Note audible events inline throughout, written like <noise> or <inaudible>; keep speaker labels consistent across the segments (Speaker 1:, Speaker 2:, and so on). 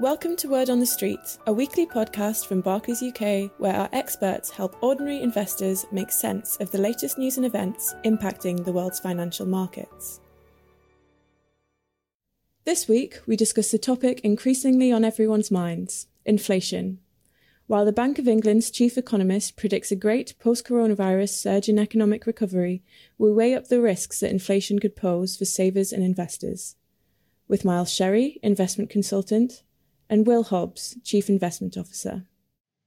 Speaker 1: Welcome to Word on the Street, a weekly podcast from Barclays UK where our experts help ordinary investors make sense of the latest news and events impacting the world's financial markets. This week, we discuss the topic increasingly on everyone's minds inflation. While the Bank of England's chief economist predicts a great post coronavirus surge in economic recovery, we weigh up the risks that inflation could pose for savers and investors. With Miles Sherry, investment consultant, and Will Hobbs, Chief Investment Officer.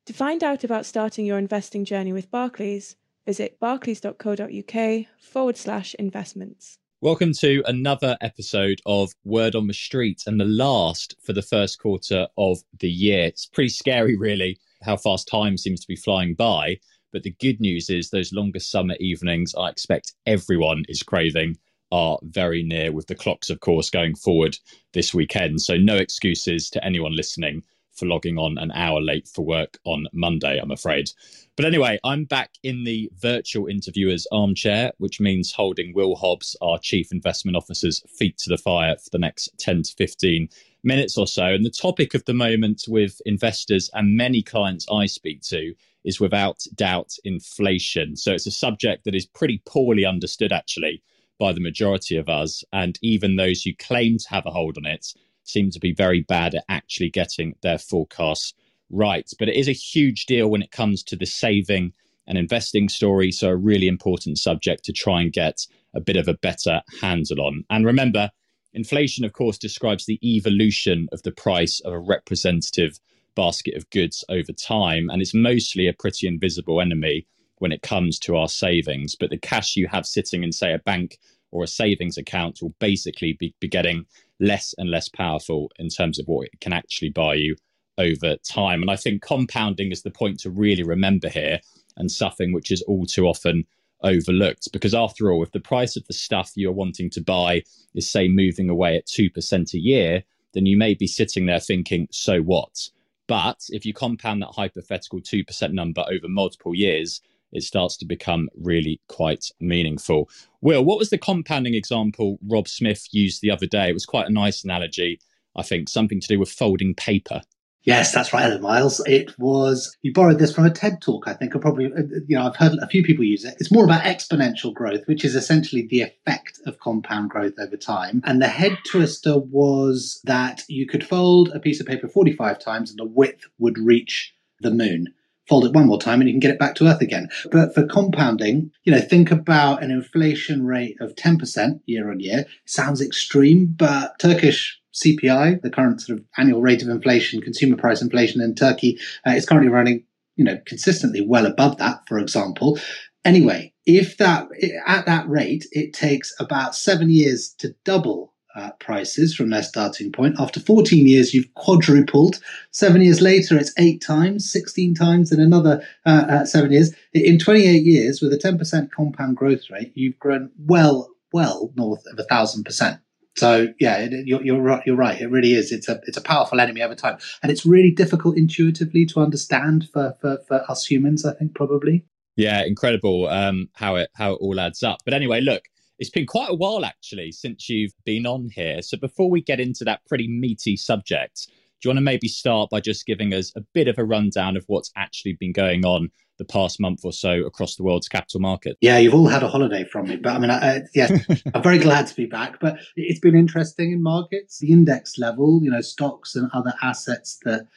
Speaker 1: To find out about starting your investing journey with Barclays, visit barclays.co.uk forward slash investments.
Speaker 2: Welcome to another episode of Word on the Street and the last for the first quarter of the year. It's pretty scary, really, how fast time seems to be flying by. But the good news is those longer summer evenings I expect everyone is craving are very near, with the clocks, of course, going forward this weekend. So, no excuses to anyone listening for logging on an hour late for work on Monday, I'm afraid. But anyway, I'm back in the virtual interviewer's armchair, which means holding Will Hobbs, our Chief Investment Officer's feet to the fire for the next 10 to 15 minutes or so. And the topic of the moment with investors and many clients I speak to is without doubt inflation. So it's a subject that is pretty poorly understood, actually by the majority of us. And even those who claim to have a hold on it seem to be very bad at actually getting their forecasts right. But it is a huge deal when it comes to the saving and investing story. So, a really important subject to try and get a bit of a better handle on. And remember, inflation, of course, describes the evolution of the price of a representative basket of goods over time. And it's mostly a pretty invisible enemy when it comes to our savings. But the cash you have sitting in, say, a bank or a savings account will basically be, be getting less and less powerful in terms of what it can actually buy you over time. And I think compounding is the point to really remember here and something which is all too often overlooked. Because after all, if the price of the stuff you're wanting to buy is, say, moving away at 2% a year, then you may be sitting there thinking, so what? But if you compound that hypothetical 2% number over multiple years, it starts to become really quite meaningful. Will, what was the compounding example Rob Smith used the other day? It was quite a nice analogy, I think, something to do with folding paper.
Speaker 3: Yes, that's right, Miles. It was, you borrowed this from a TED talk, I think, or probably, uh, you know, I've heard a few people use it. It's more about exponential growth, which is essentially the effect of compound growth over time. And the head twister was that you could fold a piece of paper 45 times and the width would reach the moon fold it one more time and you can get it back to earth again. But for compounding, you know, think about an inflation rate of 10% year on year. Sounds extreme, but Turkish CPI, the current sort of annual rate of inflation, consumer price inflation in Turkey, uh, is currently running, you know, consistently well above that, for example. Anyway, if that at that rate, it takes about seven years to double uh, prices from their starting point. After 14 years, you've quadrupled. Seven years later, it's eight times, 16 times in another uh, uh, seven years. In 28 years, with a 10% compound growth rate, you've grown well, well north of a thousand percent. So yeah, you're, you're right. You're right. It really is. It's a it's a powerful enemy over time, and it's really difficult intuitively to understand for for, for us humans. I think probably.
Speaker 2: Yeah, incredible um, how it how it all adds up. But anyway, look, it's been quite a while actually since you've been on here. So before we get into that pretty meaty subject, do you want to maybe start by just giving us a bit of a rundown of what's actually been going on the past month or so across the world's capital market?
Speaker 3: Yeah, you've all had a holiday from me, but I mean, I, yes, <laughs> I'm very glad to be back. But it's been interesting in markets, the index level, you know, stocks and other assets that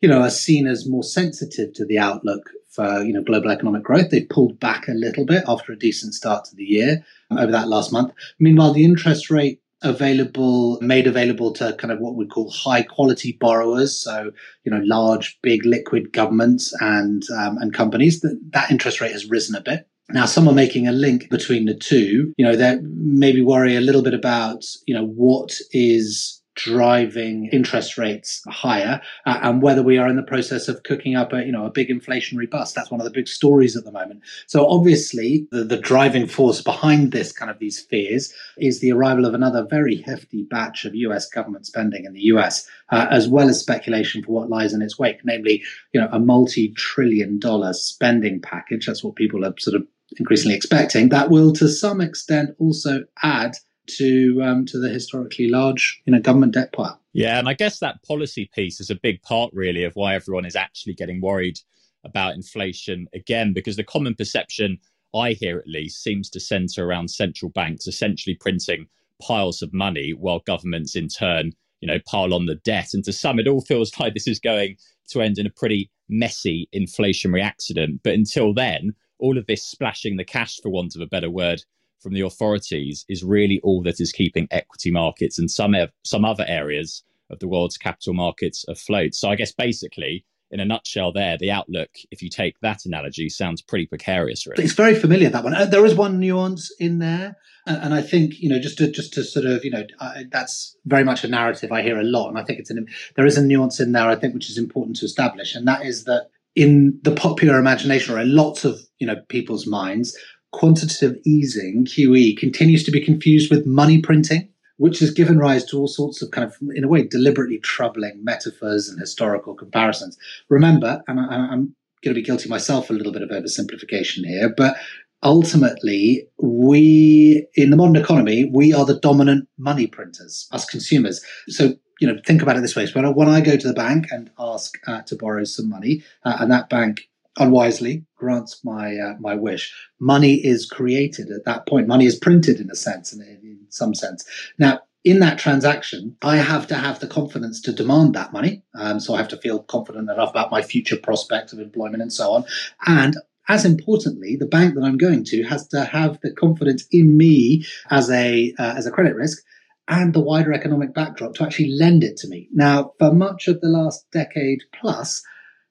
Speaker 3: you know are seen as more sensitive to the outlook for you know global economic growth. They've pulled back a little bit after a decent start to the year over that last month. Meanwhile, the interest rate available made available to kind of what we call high quality borrowers so you know large big liquid governments and um, and companies that that interest rate has risen a bit now, some are making a link between the two. You know, they maybe worry a little bit about, you know, what is driving interest rates higher uh, and whether we are in the process of cooking up a you know a big inflationary bust. That's one of the big stories at the moment. So obviously the, the driving force behind this kind of these fears is the arrival of another very hefty batch of US government spending in the US uh, as well as speculation for what lies in its wake namely you know a multi-trillion dollar spending package. That's what people are sort of increasingly expecting. That will to some extent also add to um, to the historically large you know government debt pile.
Speaker 2: Yeah, and I guess that policy piece is a big part, really, of why everyone is actually getting worried about inflation again, because the common perception I hear at least seems to centre around central banks essentially printing piles of money while governments in turn, you know, pile on the debt. And to some, it all feels like this is going to end in a pretty messy inflationary accident. But until then, all of this splashing the cash, for want of a better word, from the authorities is really all that is keeping equity markets and some some other areas of the world's capital markets afloat. So I guess basically in a nutshell there the outlook if you take that analogy sounds pretty precarious really
Speaker 3: it's very familiar that one uh, there is one nuance in there and, i think you know just to just to sort of you know uh, that's very much a narrative i hear a lot and i think it's an there is a nuance in there i think which is important to establish and that is that in the popular imagination or in lots of you know people's minds quantitative easing, QE, continues to be confused with money printing, which has given rise to all sorts of kind of, in a way, deliberately troubling metaphors and historical comparisons. Remember, and I, am going to be guilty myself a little bit of oversimplification here, but ultimately, we, in the modern economy, we are the dominant money printers, us consumers. So, you know, think about it this way. When I, when I go to the bank and ask uh, to borrow some money, uh, and that bank unwisely grants my uh, my wish. Money is created at that point. Money is printed in a sense, in, in some sense. Now, in that transaction, I have to have the confidence to demand that money. Um, so I have to feel confident enough about my future prospects of employment and so on. And as importantly, the bank that I'm going to has to have the confidence in me as a uh, as a credit risk and the wider economic backdrop to actually lend it to me. Now, for much of the last decade plus,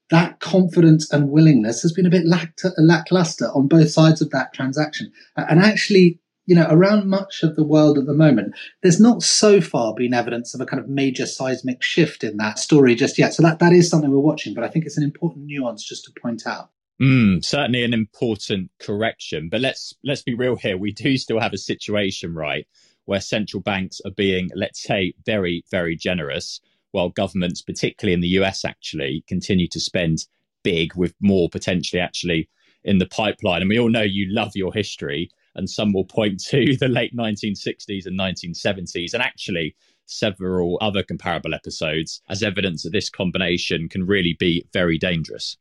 Speaker 3: that confidence and willingness has been a bit lackluster on both sides of that transaction. And actually, you know, around much of the world at the moment, there's not so far been evidence of a kind of major seismic shift in that story just yet. So that, that is something we're watching, but I think it's an important nuance just to point out.
Speaker 2: Mm, certainly an important correction, but let's let's be real here. We do still have a situation, right, where central banks are being, let's say, very very generous while governments, particularly in the US, actually continue to spend big with more potentially actually in the pipeline. And we all know you love your history, and some will point <laughs> to the late 1960s and 1970s, and actually several other comparable episodes as evidence that this combination can really be very dangerous.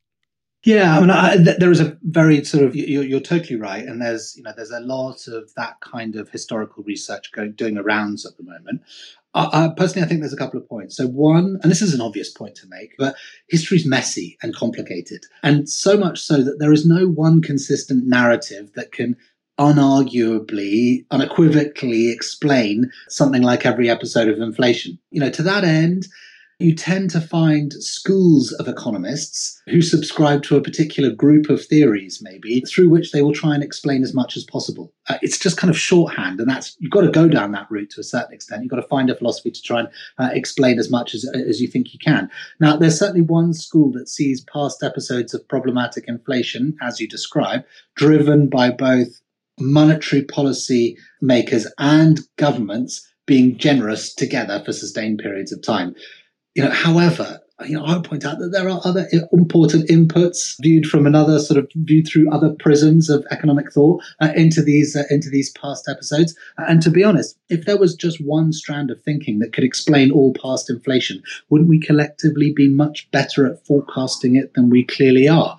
Speaker 3: Yeah, I mean, I, th- there is a very sort of you're, you're, totally right, and there's you know there's a lot of that kind of historical research going doing rounds at the moment. I, personally, I think there's a couple of points. So one, and this is an obvious point to make, but history's messy and complicated, and so much so that there is no one consistent narrative that can unarguably, unequivocally explain something like every episode of inflation. You know, to that end, you tend to find schools of economists who subscribe to a particular group of theories, maybe, through which they will try and explain as much as possible. Uh, it's just kind of shorthand, and that's you've got to go down that route to a certain extent. You've got to find a philosophy to try and uh, explain as much as, as you think you can. Now, there's certainly one school that sees past episodes of problematic inflation, as you describe, driven by both monetary policy makers and governments being generous together for sustained periods of time. You know, however, you know, I would point out that there are other important inputs viewed from another sort of viewed through other prisms of economic thought uh, into these uh, into these past episodes. And to be honest, if there was just one strand of thinking that could explain all past inflation, wouldn't we collectively be much better at forecasting it than we clearly are?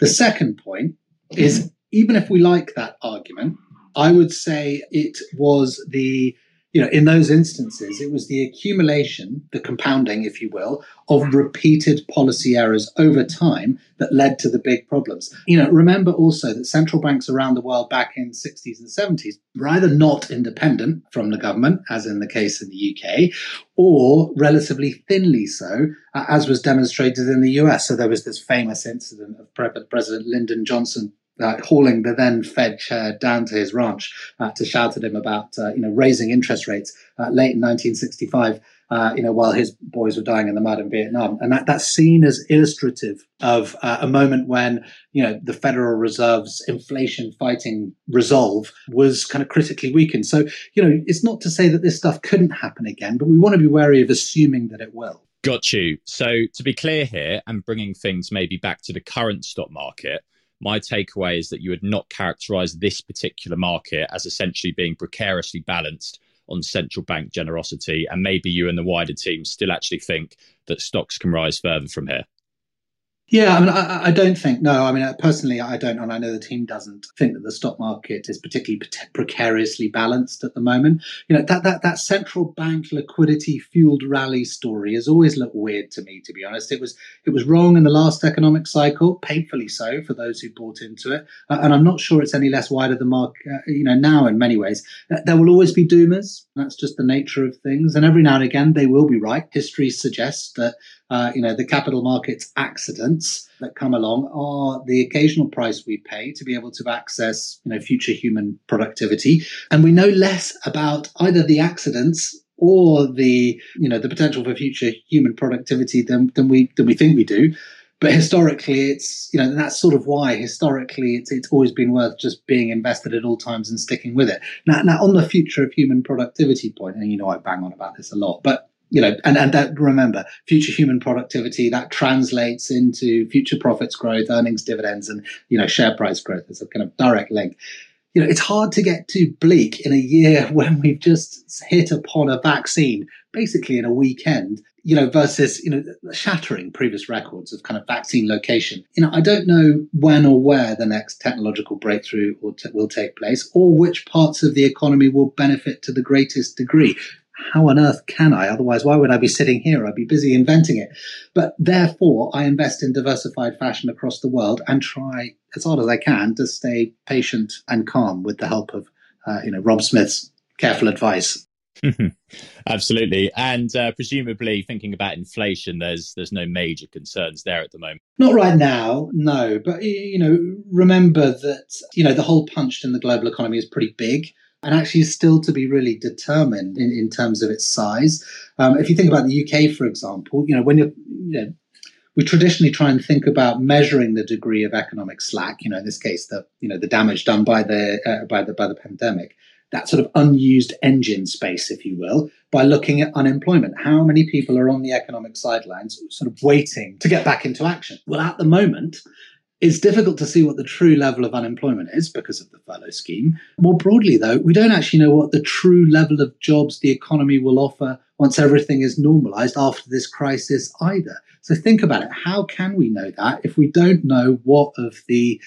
Speaker 3: The second point is even if we like that argument, I would say it was the you know, in those instances, it was the accumulation, the compounding, if you will, of hmm. repeated policy errors over time that led to the big problems. You know, remember also that central banks around the world back in 60s and 70s were either not independent from the government, as in the case in the UK, or relatively thinly so, uh, as was demonstrated in the US. So there was this famous incident of President Lyndon Johnson uh, hauling the then Fed chair down to his ranch uh, to shout at him about uh, you know raising interest rates uh, late in 1965. Uh, you know, while his boys were dying in the mud in Vietnam, and that, that's seen as illustrative of uh, a moment when you know the Federal Reserve's inflation-fighting resolve was kind of critically weakened. So you know, it's not to say that this stuff couldn't happen again, but we want to be wary of assuming that it will.
Speaker 2: Got you. So to be clear here, and bringing things maybe back to the current stock market, my takeaway is that you would not characterize this particular market as essentially being precariously balanced on central bank generosity, and maybe you and the wider team still actually think that stocks can rise further from here?
Speaker 3: Yeah, I mean, I, I, don't think no. I mean, uh, personally, I don't, and I know the team doesn't think that the stock market is particularly precariously balanced at the moment. You know, that that that central bank liquidity fueled rally story has always looked weird to me. To be honest, it was it was wrong in the last economic cycle, painfully so for those who bought into it, uh, and I'm not sure it's any less wide of the mark. Uh, you know, now in many ways, uh, there will always be doomers. That's just the nature of things, and every now and again they will be right. History suggests that uh, you know, the capital markets accidents that come along are the occasional price we pay to be able to access, you know, future human productivity. And we know less about either the accidents or the, you know, the potential for future human productivity than, than we than we think we do. But historically, it's you know that's sort of why historically it's it's always been worth just being invested at all times and sticking with it. Now, now on the future of human productivity point, and you know I bang on about this a lot, but you know, and, and that remember, future human productivity that translates into future profits growth, earnings, dividends, and you know, share price growth as a kind of direct link. You know, it's hard to get too bleak in a year <laughs> when we've just hit upon a vaccine, basically in a weekend. You know, versus you know, shattering previous records of kind of vaccine location. You know, I don't know when or where the next technological breakthrough will, t- will take place, or which parts of the economy will benefit to the greatest degree how on earth can I? Otherwise, why would I be sitting here? I'd be busy inventing it. But therefore, I invest in diversified fashion across the world and try as hard as I can to stay patient and calm with the help of, uh, you know, Rob Smith's careful advice. <laughs>
Speaker 2: Absolutely, and uh, presumably thinking about inflation, there's there's no major concerns there at the moment.
Speaker 3: Not right now, no. But you know, remember that you know the hole punched in the global economy is pretty big and actually is still to be really determined in, in terms of its size. Um, if you think about the UK, for example, you know, when you're, you know, we traditionally try and think about measuring the degree of economic slack. You know, in this case, the you know the damage done by the uh, by the by the pandemic, that sort of unused engine space, if you will, by looking at unemployment. How many people are on the economic sidelines, sort of waiting to get back into action? Well, at the moment, it's difficult to see what the true level of unemployment is because of the furlough scheme. More broadly, though, we don't actually know what the true level of jobs the economy will offer once everything is normalized after this crisis either. So think about it. How can we know that if we don't know what of the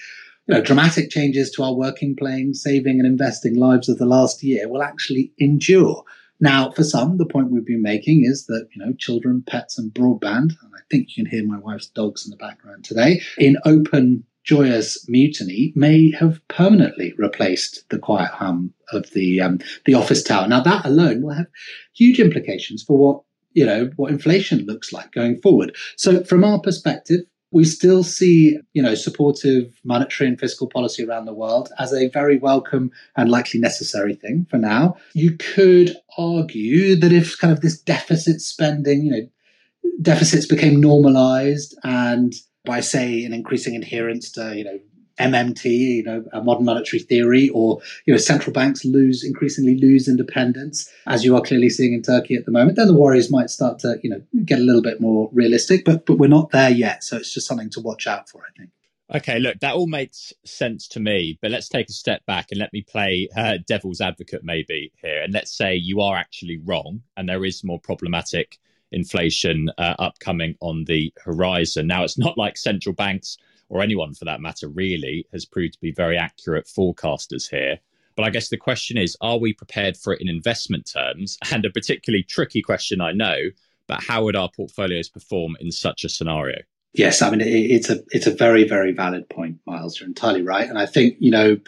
Speaker 3: you know, dramatic changes to our working, playing, saving, and investing lives of the last year will actually endure? Now, for some, the point we've been making is that, you know, children, pets, and broadband, and I think you can hear my wife's dogs in the background today, in open, joyous mutiny may have permanently replaced the quiet hum of the um, the office tower. Now, that alone will have huge implications for what you know what inflation looks like going forward. So, from our perspective, we still see, you know, supportive monetary and fiscal policy around the world as a very welcome and likely necessary thing for now. You could argue that if kind of this deficit spending, you know, deficits became normalized and by say an increasing adherence to, you know, MMT, you know, a modern monetary theory, or you know, central banks lose increasingly lose independence, as you are clearly seeing in Turkey at the moment. Then the worries might start to, you know, get a little bit more realistic, but but we're not there yet. So it's just something to watch out for, I think.
Speaker 2: Okay, look, that all makes sense to me, but let's take a step back and let me play uh, devil's advocate maybe here. And let's say you are actually wrong and there is more problematic inflation uh, upcoming on the horizon. Now, it's not like central banks or anyone for that matter, really, has proved to be very accurate forecasters here. But I guess the question is are we prepared for it in investment terms? <laughs> And a particularly tricky question, I know, but how would our portfolios perform in such a scenario?
Speaker 3: Yes, I mean it's a it's a very very valid point, Miles. You're entirely right, and I think you know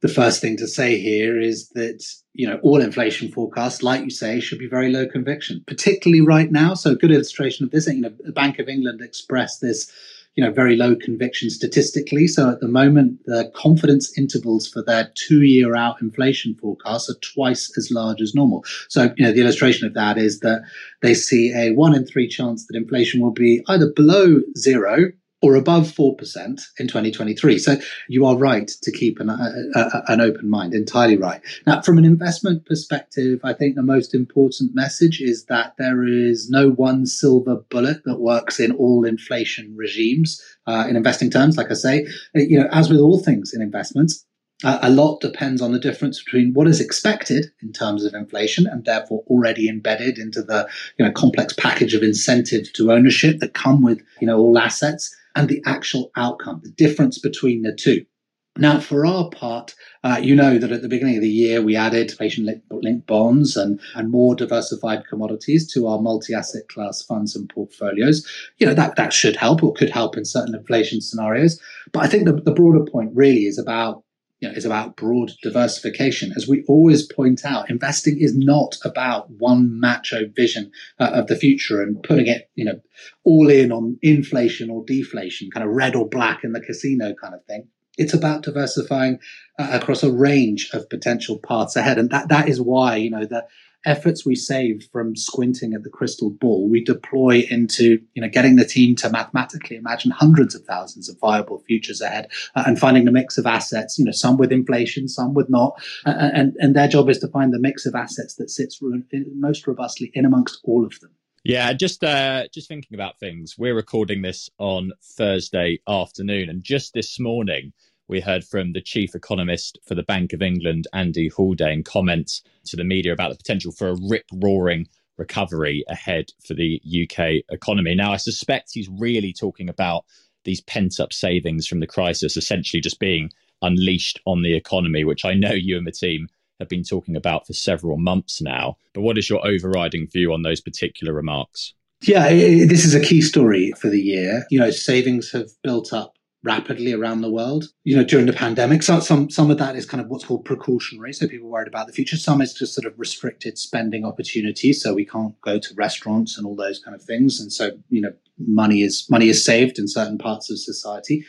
Speaker 3: the first thing to say here is that you know all inflation forecasts, like you say, should be very low conviction, particularly right now. So a good illustration of this, you know, the Bank of England expressed this you know, very low conviction statistically. So at the moment, the confidence intervals for their two year out inflation forecasts are twice as large as normal. So, you know, the illustration of that is that they see a one in three chance that inflation will be either below zero or above 4% in 2023. So you are right to keep an, a, a, an open mind, entirely right. Now, from an investment perspective, I think the most important message is that there is no one silver bullet that works in all inflation regimes. Uh, in investing terms, like I say, you know, as with all things in investments, Uh, a lot depends on the difference between what is expected in terms of inflation and therefore already embedded into the you know complex package of incentives to ownership that come with you know all assets and the actual outcome, the difference between the two. Now, for our part, uh, you know that at the beginning of the year, we added inflation linked bonds and, and more diversified commodities to our multi asset class funds and portfolios. You know, that, that should help or could help in certain inflation scenarios. But I think the, the broader point really is about you know, is about broad diversification. As we always point out, investing is not about one macho vision uh, of the future and putting it, you know, all in on inflation or deflation, kind of red or black in the casino kind of thing. It's about diversifying uh, across a range of potential paths ahead, and that that is why you know the efforts we save from squinting at the crystal ball, we deploy into you know getting the team to mathematically imagine hundreds of thousands of viable futures ahead uh, and finding the mix of assets. You know, some with inflation, some with not, uh, and and their job is to find the mix of assets that sits most robustly in amongst all of them.
Speaker 2: Yeah, just uh, just thinking about things. We're recording this on Thursday afternoon, and just this morning we heard from the chief economist for the Bank of England, Andy Haldane, comments to the media about the potential for a rip roaring recovery ahead for the UK economy. Now, I suspect he's really talking about these pent up savings from the crisis essentially just being unleashed on the economy, which I know you and the team have been talking about for several months now. But what is your overriding view on those particular remarks?
Speaker 3: Yeah, this is a key story for the year. You know, savings have built up rapidly around the world. You know, during the pandemic, so some some of that is kind of what's called precautionary, so people worried about the future. Some is just sort of restricted spending opportunities, so we can't go to restaurants and all those kind of things, and so you know, money is money is saved in certain parts of society.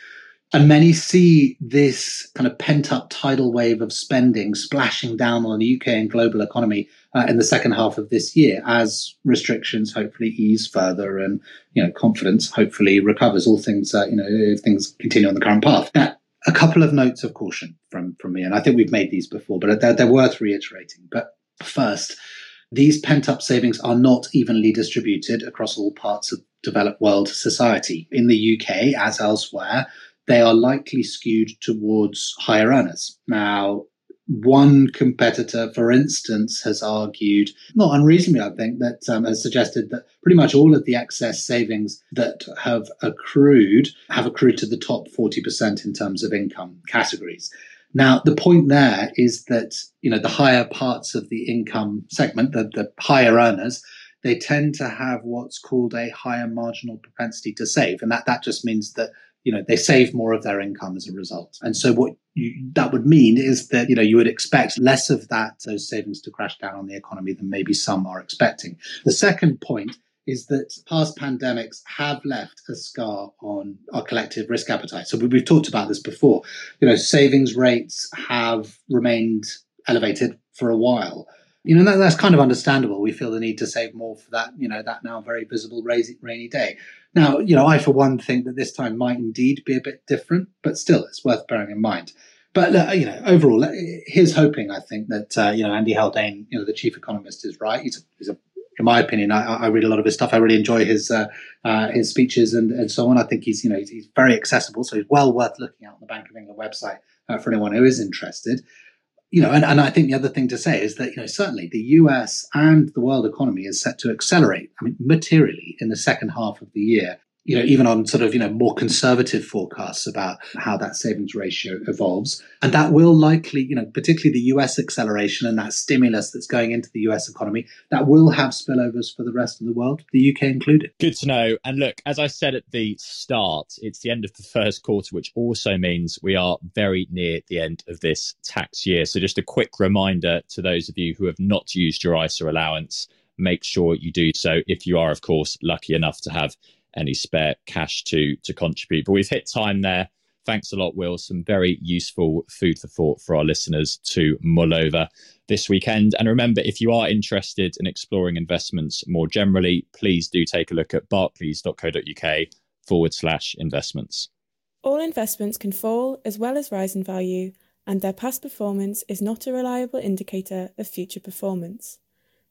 Speaker 3: And many see this kind of pent up tidal wave of spending splashing down on the UK and global economy uh, in the second half of this year as restrictions hopefully ease further and you know confidence hopefully recovers. All things uh, you know if things continue on the current path. Now, a couple of notes of caution from from me, and I think we've made these before, but they're, they're worth reiterating. But first, these pent up savings are not evenly distributed across all parts of developed world society. In the UK, as elsewhere, they are likely skewed towards higher earners. Now, one competitor, for instance, has argued, not unreasonably, I think, that um, has suggested that pretty much all of the excess savings that have accrued have accrued to the top 40% in terms of income categories. Now, the point there is that, you know, the higher parts of the income segment, the, the higher earners, they tend to have what's called a higher marginal propensity to save. And that, that just means that you know they save more of their income as a result. And so what you, that would mean is that you know you would expect less of that those savings to crash down on the economy than maybe some are expecting. The second point is that past pandemics have left a scar on our collective risk appetite. So we've talked about this before. You know savings rates have remained elevated for a while you know that, that's kind of understandable we feel the need to save more for that you know that now very visible rainy day now, you know, I for one think that this time might indeed be a bit different, but still, it's worth bearing in mind. But uh, you know, overall, uh, here's hoping. I think that uh, you know Andy Haldane, you know, the chief economist, is right. He's a, he's a in my opinion, I, I, read a lot of his stuff. I really enjoy his uh, uh, his speeches and, and so on. I think he's you know he's, he's, very accessible, so he's well worth looking at on the Bank of England website uh, for anyone who is interested you know, and, and I think the other thing to say is that, you know, certainly the US and the world economy is set to accelerate, I mean, materially in the second half of the year you know, even on sort of, you know, more conservative forecasts about how that savings ratio evolves. And that will likely, you know, particularly the US acceleration and that stimulus that's going into the US economy, that will have spillovers for the rest of the world, the UK included.
Speaker 2: Good to know. And look, as I said at the start, it's the end of the first quarter, which also means we are very near the end of this tax year. So just a quick reminder to those of you who have not used your ISA allowance, make sure you do so if you are, of course, lucky enough to have any spare cash to to contribute. But we've hit time there. Thanks a lot, Will. Some very useful food for thought for our listeners to mull over this weekend. And remember, if you are interested in exploring investments more generally, please do take a look at barclays.co.uk forward slash investments.
Speaker 1: All investments can fall as well as rise in value, and their past performance is not a reliable indicator of future performance.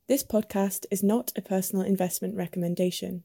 Speaker 1: This podcast is not a personal investment recommendation.